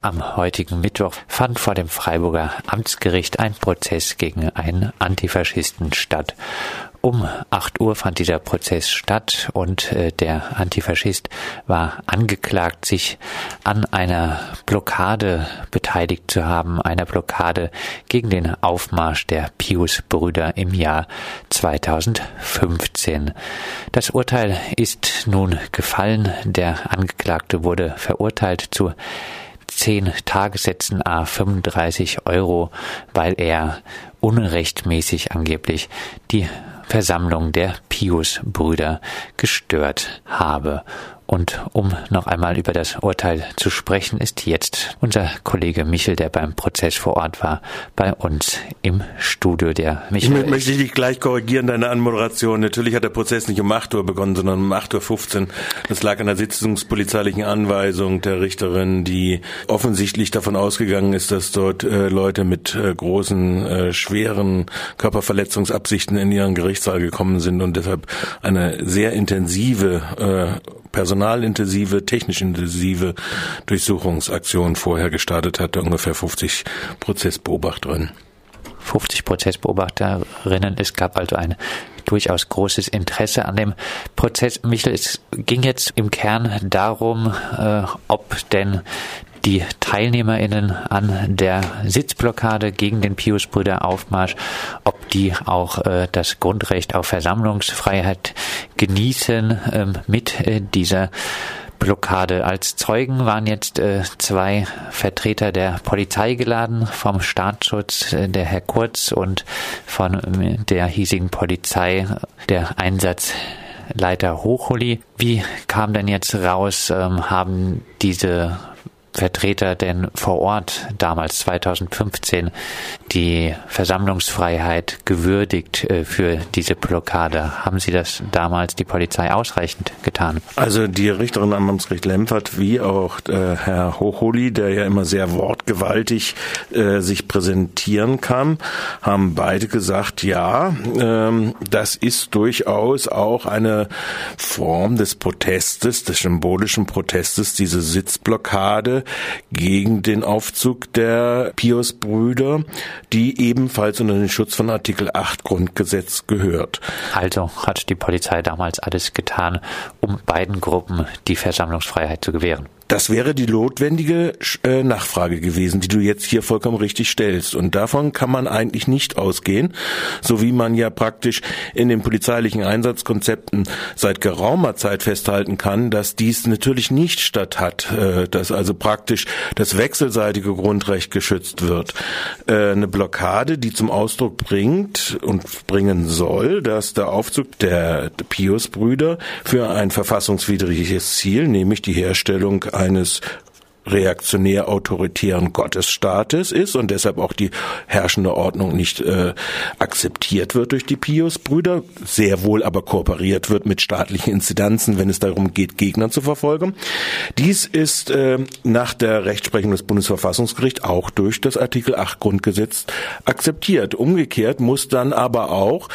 Am heutigen Mittwoch fand vor dem Freiburger Amtsgericht ein Prozess gegen einen Antifaschisten statt. Um 8 Uhr fand dieser Prozess statt und äh, der Antifaschist war angeklagt, sich an einer Blockade beteiligt zu haben, einer Blockade gegen den Aufmarsch der Pius-Brüder im Jahr 2015. Das Urteil ist nun gefallen. Der Angeklagte wurde verurteilt zu zehn Tagessätzen a 35 Euro, weil er unrechtmäßig angeblich die Versammlung der Pius-Brüder gestört habe. Und um noch einmal über das Urteil zu sprechen, ist jetzt unser Kollege Michel, der beim Prozess vor Ort war, bei uns im Studio. Der Michel ich möchte dich gleich korrigieren, deine Anmoderation. Natürlich hat der Prozess nicht um 8 Uhr begonnen, sondern um 8.15 Uhr. Das lag an der sitzungspolizeilichen Anweisung der Richterin, die offensichtlich davon ausgegangen ist, dass dort äh, Leute mit äh, großen, äh, schweren Körperverletzungsabsichten in ihren Gerichtssaal gekommen sind und deshalb eine sehr intensive äh, personalintensive, technisch intensive Durchsuchungsaktion vorher gestartet hatte, ungefähr 50 Prozessbeobachterinnen. 50 Prozessbeobachterinnen. Es gab also ein durchaus großes Interesse an dem Prozess. Michel, es ging jetzt im Kern darum, äh, ob denn die TeilnehmerInnen an der Sitzblockade gegen den Pius-Brüder Aufmarsch, ob die auch äh, das Grundrecht auf Versammlungsfreiheit genießen ähm, mit äh, dieser Blockade. Als Zeugen waren jetzt äh, zwei Vertreter der Polizei geladen, vom Staatsschutz äh, der Herr Kurz und von äh, der hiesigen Polizei der Einsatzleiter Hochholi. Wie kam denn jetzt raus, ähm, haben diese Vertreter denn vor Ort damals 2015 die Versammlungsfreiheit gewürdigt äh, für diese Blockade? Haben Sie das damals die Polizei ausreichend getan? Also die Richterin am Amtsgericht Lempert wie auch äh, Herr Hochholi, der ja immer sehr wortgewaltig äh, sich präsentieren kann, haben beide gesagt, ja, ähm, das ist durchaus auch eine Form des Protestes, des symbolischen Protestes, diese Sitzblockade, gegen den Aufzug der Pius-Brüder, die ebenfalls unter den Schutz von Artikel 8 Grundgesetz gehört. Also hat die Polizei damals alles getan, um beiden Gruppen die Versammlungsfreiheit zu gewähren. Das wäre die notwendige äh, Nachfrage gewesen, die du jetzt hier vollkommen richtig stellst. Und davon kann man eigentlich nicht ausgehen, so wie man ja praktisch in den polizeilichen Einsatzkonzepten seit geraumer Zeit festhalten kann, dass dies natürlich nicht statt hat, äh, dass also praktisch das wechselseitige Grundrecht geschützt wird. Äh, eine Blockade, die zum Ausdruck bringt und bringen soll, dass der Aufzug der Pius-Brüder für ein verfassungswidriges Ziel, nämlich die Herstellung eines reaktionär autoritären Gottesstaates ist und deshalb auch die herrschende Ordnung nicht äh, akzeptiert wird durch die Pius-Brüder, sehr wohl aber kooperiert wird mit staatlichen Inzidenzen, wenn es darum geht, Gegner zu verfolgen. Dies ist äh, nach der Rechtsprechung des Bundesverfassungsgerichts auch durch das Artikel 8 Grundgesetz akzeptiert. Umgekehrt muss dann aber auch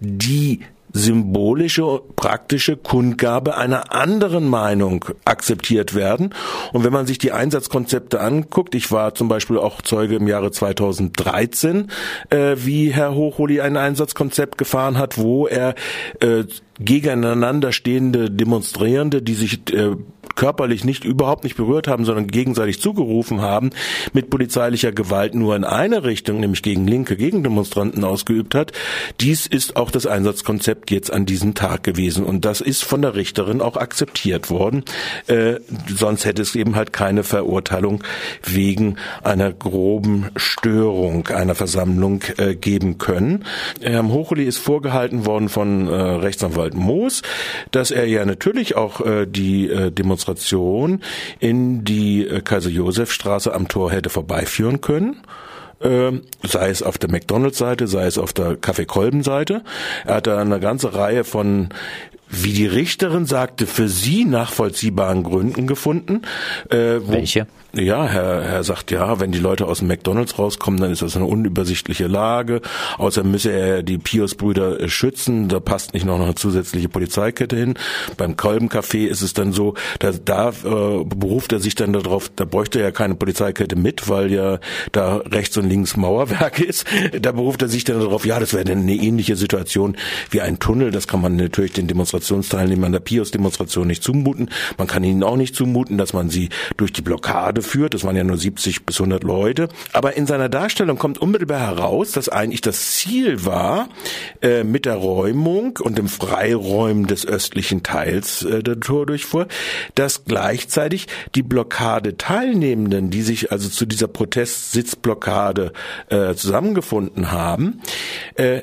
die symbolische, praktische Kundgabe einer anderen Meinung akzeptiert werden. Und wenn man sich die Einsatzkonzepte anguckt, ich war zum Beispiel auch Zeuge im Jahre 2013, äh, wie Herr Hochholi ein Einsatzkonzept gefahren hat, wo er äh, gegeneinander stehende Demonstrierende, die sich äh, körperlich nicht überhaupt nicht berührt haben, sondern gegenseitig zugerufen haben, mit polizeilicher Gewalt nur in eine Richtung, nämlich gegen linke Gegendemonstranten ausgeübt hat. Dies ist auch das Einsatzkonzept jetzt an diesem Tag gewesen und das ist von der Richterin auch akzeptiert worden. Äh, sonst hätte es eben halt keine Verurteilung wegen einer groben Störung einer Versammlung äh, geben können. Herrn Hochuli ist vorgehalten worden von äh, Rechtsanwalt Moos, dass er ja natürlich auch äh, die äh, Demonstration in die äh, Kaiser-Josef-Straße am Tor hätte vorbeiführen können ähm, sei es auf der McDonalds-Seite, sei es auf der Kaffee-Kolben-Seite. Er hat da eine ganze Reihe von wie die Richterin sagte, für sie nachvollziehbaren Gründen gefunden. Äh, Welche? Ja, Herr, Herr sagt, ja, wenn die Leute aus dem McDonalds rauskommen, dann ist das eine unübersichtliche Lage. Außer müsse er die Pius-Brüder schützen, da passt nicht noch eine zusätzliche Polizeikette hin. Beim Kolbencafé ist es dann so, da, da äh, beruft er sich dann darauf, da bräuchte er ja keine Polizeikette mit, weil ja da rechts und links Mauerwerk ist. Da beruft er sich dann darauf, ja, das wäre eine ähnliche Situation wie ein Tunnel. Das kann man natürlich den Demonstrationsteilnehmern der Pius-Demonstration nicht zumuten. Man kann ihnen auch nicht zumuten, dass man sie durch die Blockade führt. Das waren ja nur 70 bis 100 Leute. Aber in seiner Darstellung kommt unmittelbar heraus, dass eigentlich das Ziel war, äh, mit der Räumung und dem Freiräumen des östlichen Teils äh, der Tordurchfuhr, dass gleichzeitig die Blockade Teilnehmenden, die sich also zu dieser Protestsitzblockade äh, zusammengefunden haben, äh,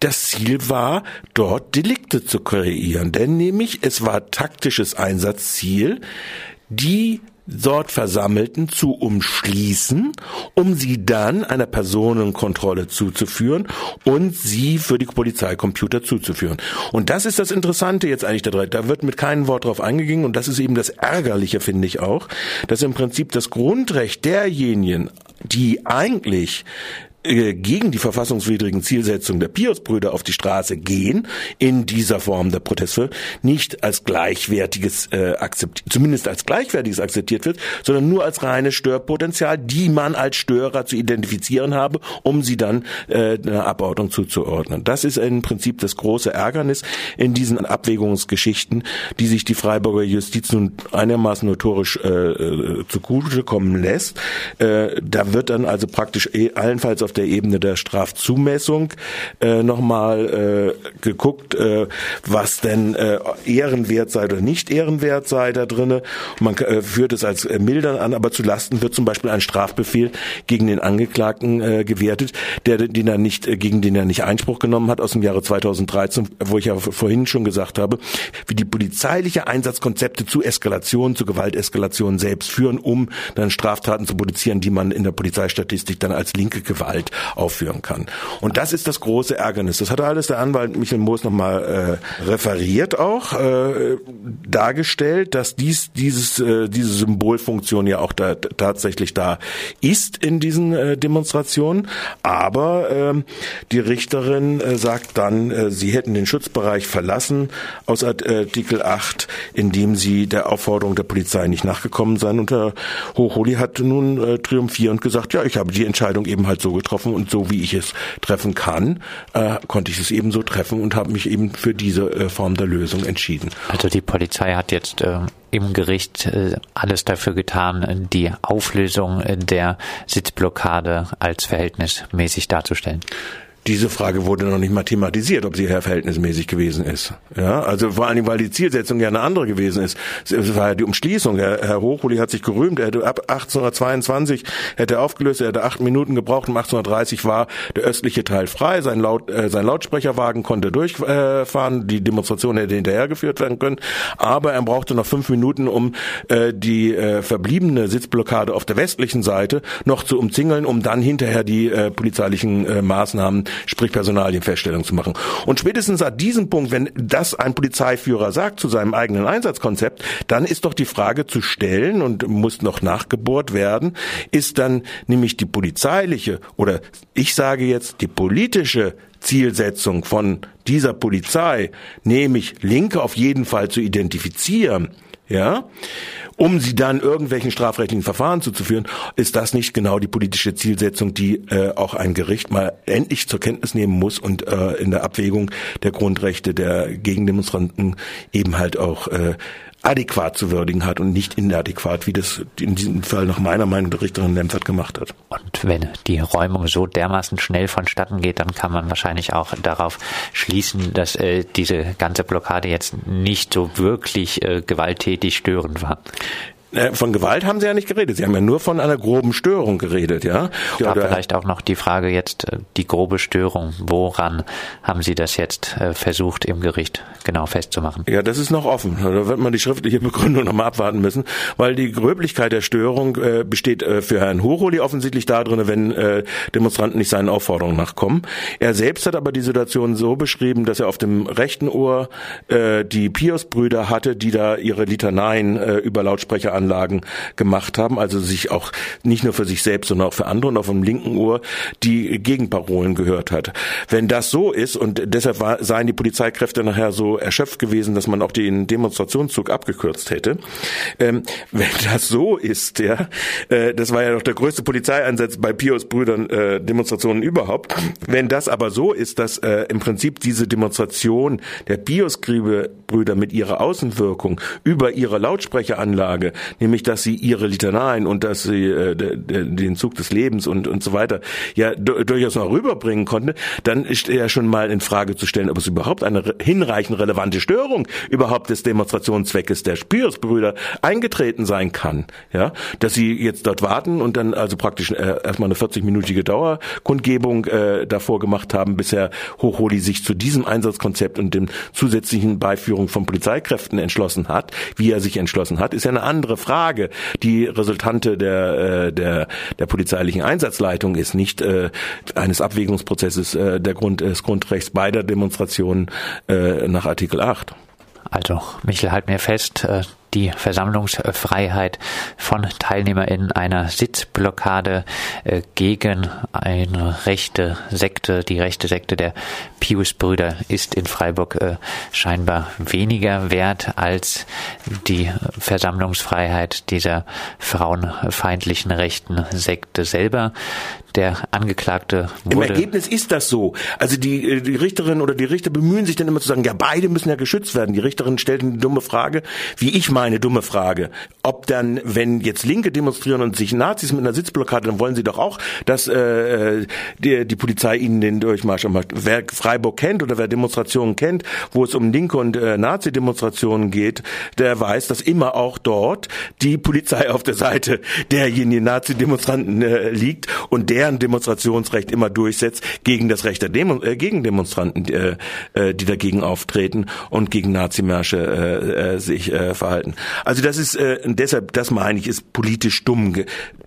das Ziel war, dort Delikte zu kreieren. Denn nämlich es war taktisches Einsatzziel, die dort Versammelten zu umschließen, um sie dann einer Personenkontrolle zuzuführen und sie für die Polizeicomputer zuzuführen. Und das ist das Interessante jetzt eigentlich da. Da wird mit keinem Wort drauf eingegangen und das ist eben das Ärgerliche, finde ich auch, dass im Prinzip das Grundrecht derjenigen, die eigentlich äh, gegen die verfassungswidrigen Zielsetzungen der Pius-Brüder auf die Straße gehen, in dieser Form der Proteste, nicht als gleichwertiges äh, akzeptiert, zumindest als gleichwertiges akzeptiert wird, sondern nur als reines Störpotenzial, die man als Störer zu identifizieren habe, um sie dann äh, einer Abordnung zuzuordnen. Das ist im Prinzip das große Ärgernis in diesen Abwägungsgeschichten, die sich die Freiburger Justiz nun einigermaßen notorisch äh, äh zugute kommen lässt. Äh, da wird dann also praktisch eh allenfalls auf auf der Ebene der Strafzumessung äh, nochmal äh, geguckt, äh, was denn äh, ehrenwert sei oder nicht ehrenwert sei da drinne. Man äh, führt es als äh, mildern an, aber zu Lasten wird zum Beispiel ein Strafbefehl gegen den Angeklagten äh, gewertet, der den er nicht äh, gegen den er nicht Einspruch genommen hat aus dem Jahre 2013, wo ich ja vorhin schon gesagt habe, wie die polizeiliche Einsatzkonzepte zu Eskalation, zu Gewalteskalation selbst führen, um dann Straftaten zu produzieren, die man in der Polizeistatistik dann als linke Gewalt Gewalt aufführen kann. Und das ist das große Ärgernis. Das hat alles der Anwalt Michael Moos nochmal äh, referiert auch, äh, dargestellt, dass dies, dieses, äh, diese Symbolfunktion ja auch da, tatsächlich da ist in diesen äh, Demonstrationen. Aber äh, die Richterin äh, sagt dann, äh, sie hätten den Schutzbereich verlassen aus Artikel 8, indem sie der Aufforderung der Polizei nicht nachgekommen seien. Und Herr Hochholi hat nun äh, triumphierend gesagt, ja, ich habe die Entscheidung eben halt so getroffen getroffen und so wie ich es treffen kann, äh, konnte ich es eben so treffen und habe mich eben für diese äh, Form der Lösung entschieden. Also die Polizei hat jetzt äh, im Gericht äh, alles dafür getan, die Auflösung der Sitzblockade als verhältnismäßig darzustellen. Diese Frage wurde noch nicht mal thematisiert, ob sie verhältnismäßig gewesen ist. Ja, also vor allen Dingen, weil die Zielsetzung ja eine andere gewesen ist. Es war ja die Umschließung. Herr, Herr Hochuli hat sich gerühmt, er hätte ab 1822 hätte aufgelöst, er hätte acht Minuten gebraucht. Um 1830 war der östliche Teil frei, sein, Laut, äh, sein Lautsprecherwagen konnte durchfahren, die Demonstration hätte hinterhergeführt werden können, aber er brauchte noch fünf Minuten, um äh, die äh, verbliebene Sitzblockade auf der westlichen Seite noch zu umzingeln, um dann hinterher die äh, polizeilichen äh, Maßnahmen sprich Personalienfeststellung zu machen. Und spätestens an diesem Punkt, wenn das ein Polizeiführer sagt zu seinem eigenen Einsatzkonzept, dann ist doch die Frage zu stellen und muss noch nachgebohrt werden, ist dann nämlich die polizeiliche oder ich sage jetzt die politische Zielsetzung von dieser Polizei, nämlich Linke auf jeden Fall zu identifizieren, ja, um sie dann irgendwelchen strafrechtlichen Verfahren zuzuführen, ist das nicht genau die politische Zielsetzung, die äh, auch ein Gericht mal endlich zur Kenntnis nehmen muss und äh, in der Abwägung der Grundrechte der Gegendemonstranten eben halt auch äh, adäquat zu würdigen hat und nicht inadäquat, wie das in diesem Fall nach meiner Meinung der Richterin Lemfert gemacht hat. Und wenn die Räumung so dermaßen schnell vonstatten geht, dann kann man wahrscheinlich auch darauf schließen, dass äh, diese ganze Blockade jetzt nicht so wirklich äh, gewalttätig störend war. Äh, von Gewalt haben Sie ja nicht geredet. Sie haben ja nur von einer groben Störung geredet, ja. Ja, vielleicht auch noch die Frage jetzt, äh, die grobe Störung. Woran haben Sie das jetzt äh, versucht, im Gericht genau festzumachen? Ja, das ist noch offen. Da wird man die schriftliche Begründung nochmal abwarten müssen, weil die Gröblichkeit der Störung äh, besteht äh, für Herrn Horoli offensichtlich darin, wenn äh, Demonstranten nicht seinen Aufforderungen nachkommen. Er selbst hat aber die Situation so beschrieben, dass er auf dem rechten Ohr die Pius-Brüder hatte, die da ihre Litaneien über Lautsprecher Lautsprecheranlagen gemacht haben, also sich auch nicht nur für sich selbst, sondern auch für andere und auf dem linken Ohr die Gegenparolen gehört hat. Wenn das so ist und deshalb war, seien die Polizeikräfte nachher so erschöpft gewesen, dass man auch den Demonstrationszug abgekürzt hätte. Ähm, wenn das so ist, ja, äh, das war ja noch der größte Polizeieinsatz bei Pius Brüdern äh, Demonstrationen überhaupt. Wenn das aber so ist, dass äh, im Prinzip diese Demonstration der Pius Brüder mit ihrer Außenwirkung über ihre Lautsprecheranlage, nämlich dass sie ihre Litanaien und dass sie äh, den Zug des Lebens und und so weiter ja durchaus noch rüberbringen konnte, dann ist ja schon mal in Frage zu stellen, ob es überhaupt eine hinreichend relevante Störung überhaupt des Demonstrationszweckes der Pius-Brüder eingetreten sein kann. Ja, dass sie jetzt dort warten und dann also praktisch äh, erstmal eine 40-minütige Dauerkundgebung äh, davor gemacht haben, bisher Hochholi sich zu diesem Einsatzkonzept und dem zusätzlichen Beiführung von Polizeikräften entschlossen hat, wie er sich entschlossen hat, ist ja eine andere Frage. Die Resultante der, äh, der, der polizeilichen Einsatzleitung ist nicht äh, eines Abwägungsprozesses äh, der Grund, des Grundrechts beider Demonstrationen äh, nach Artikel 8. Also, Michel, halt mir fest, äh, die Versammlungsfreiheit von TeilnehmerInnen einer Sitzblockade äh, gegen eine rechte Sekte, die rechte Sekte der Pius-Brüder ist in Freiburg äh, scheinbar weniger wert als die Versammlungsfreiheit dieser frauenfeindlichen rechten Sekte selber. Der Angeklagte wurde. Im Ergebnis ist das so. Also die, äh, die Richterin oder die Richter bemühen sich dann immer zu sagen, ja, beide müssen ja geschützt werden. Die Richterin stellt eine dumme Frage, wie ich meine dumme Frage. Ob dann, wenn jetzt Linke demonstrieren und sich Nazis mit einer Sitzblockade, dann wollen sie doch auch, dass äh, die, die Polizei ihnen den Durchmarsch macht. Wer Freiburg kennt oder wer Demonstrationen kennt, wo es um linke und äh, Nazi-Demonstrationen geht, der weiß, dass immer auch dort die Polizei auf der Seite derjenigen Nazi-Demonstranten äh, liegt und deren Demonstrationsrecht immer durchsetzt gegen das Recht der Demo äh, Gegendemonstranten, äh, äh, die dagegen auftreten und gegen Nazimärsche äh, äh, sich äh, verhalten. Also das ist äh, deshalb, das meine ich, ist politisch dumm.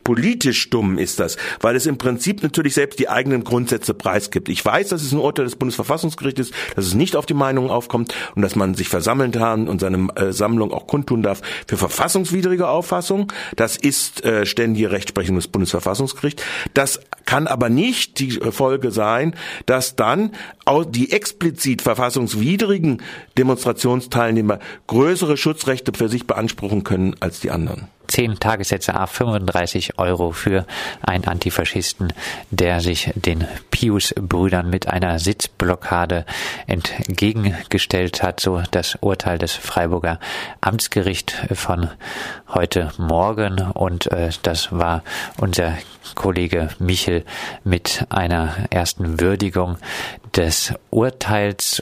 Politisch dumm ist das, weil es im Prinzip natürlich selbst die eigenen Grundsätze preisgibt. Ich weiß, dass es ein Urteil des Bundesverfassungsgerichts ist, dass es nicht auf die Meinung aufkommt und dass man sich versammeln kann und seine äh, Sammlung auch kundtun darf für verfassungswidrige Auffassung. Das ist äh, ständige Rechtsprechung des Bundesverfassungsgerichts. Das kann aber nicht die Folge sein, dass dann die explizit verfassungswidrigen Demonstrationsteilnehmer größere Schutzrechte für sich beanspruchen können als die anderen. 10 Tagessätze A 35 Euro für einen Antifaschisten, der sich den Pius-Brüdern mit einer Sitzblockade entgegengestellt hat, so das Urteil des Freiburger Amtsgericht von heute Morgen. Und äh, das war unser Kollege Michel mit einer ersten Würdigung des Urteils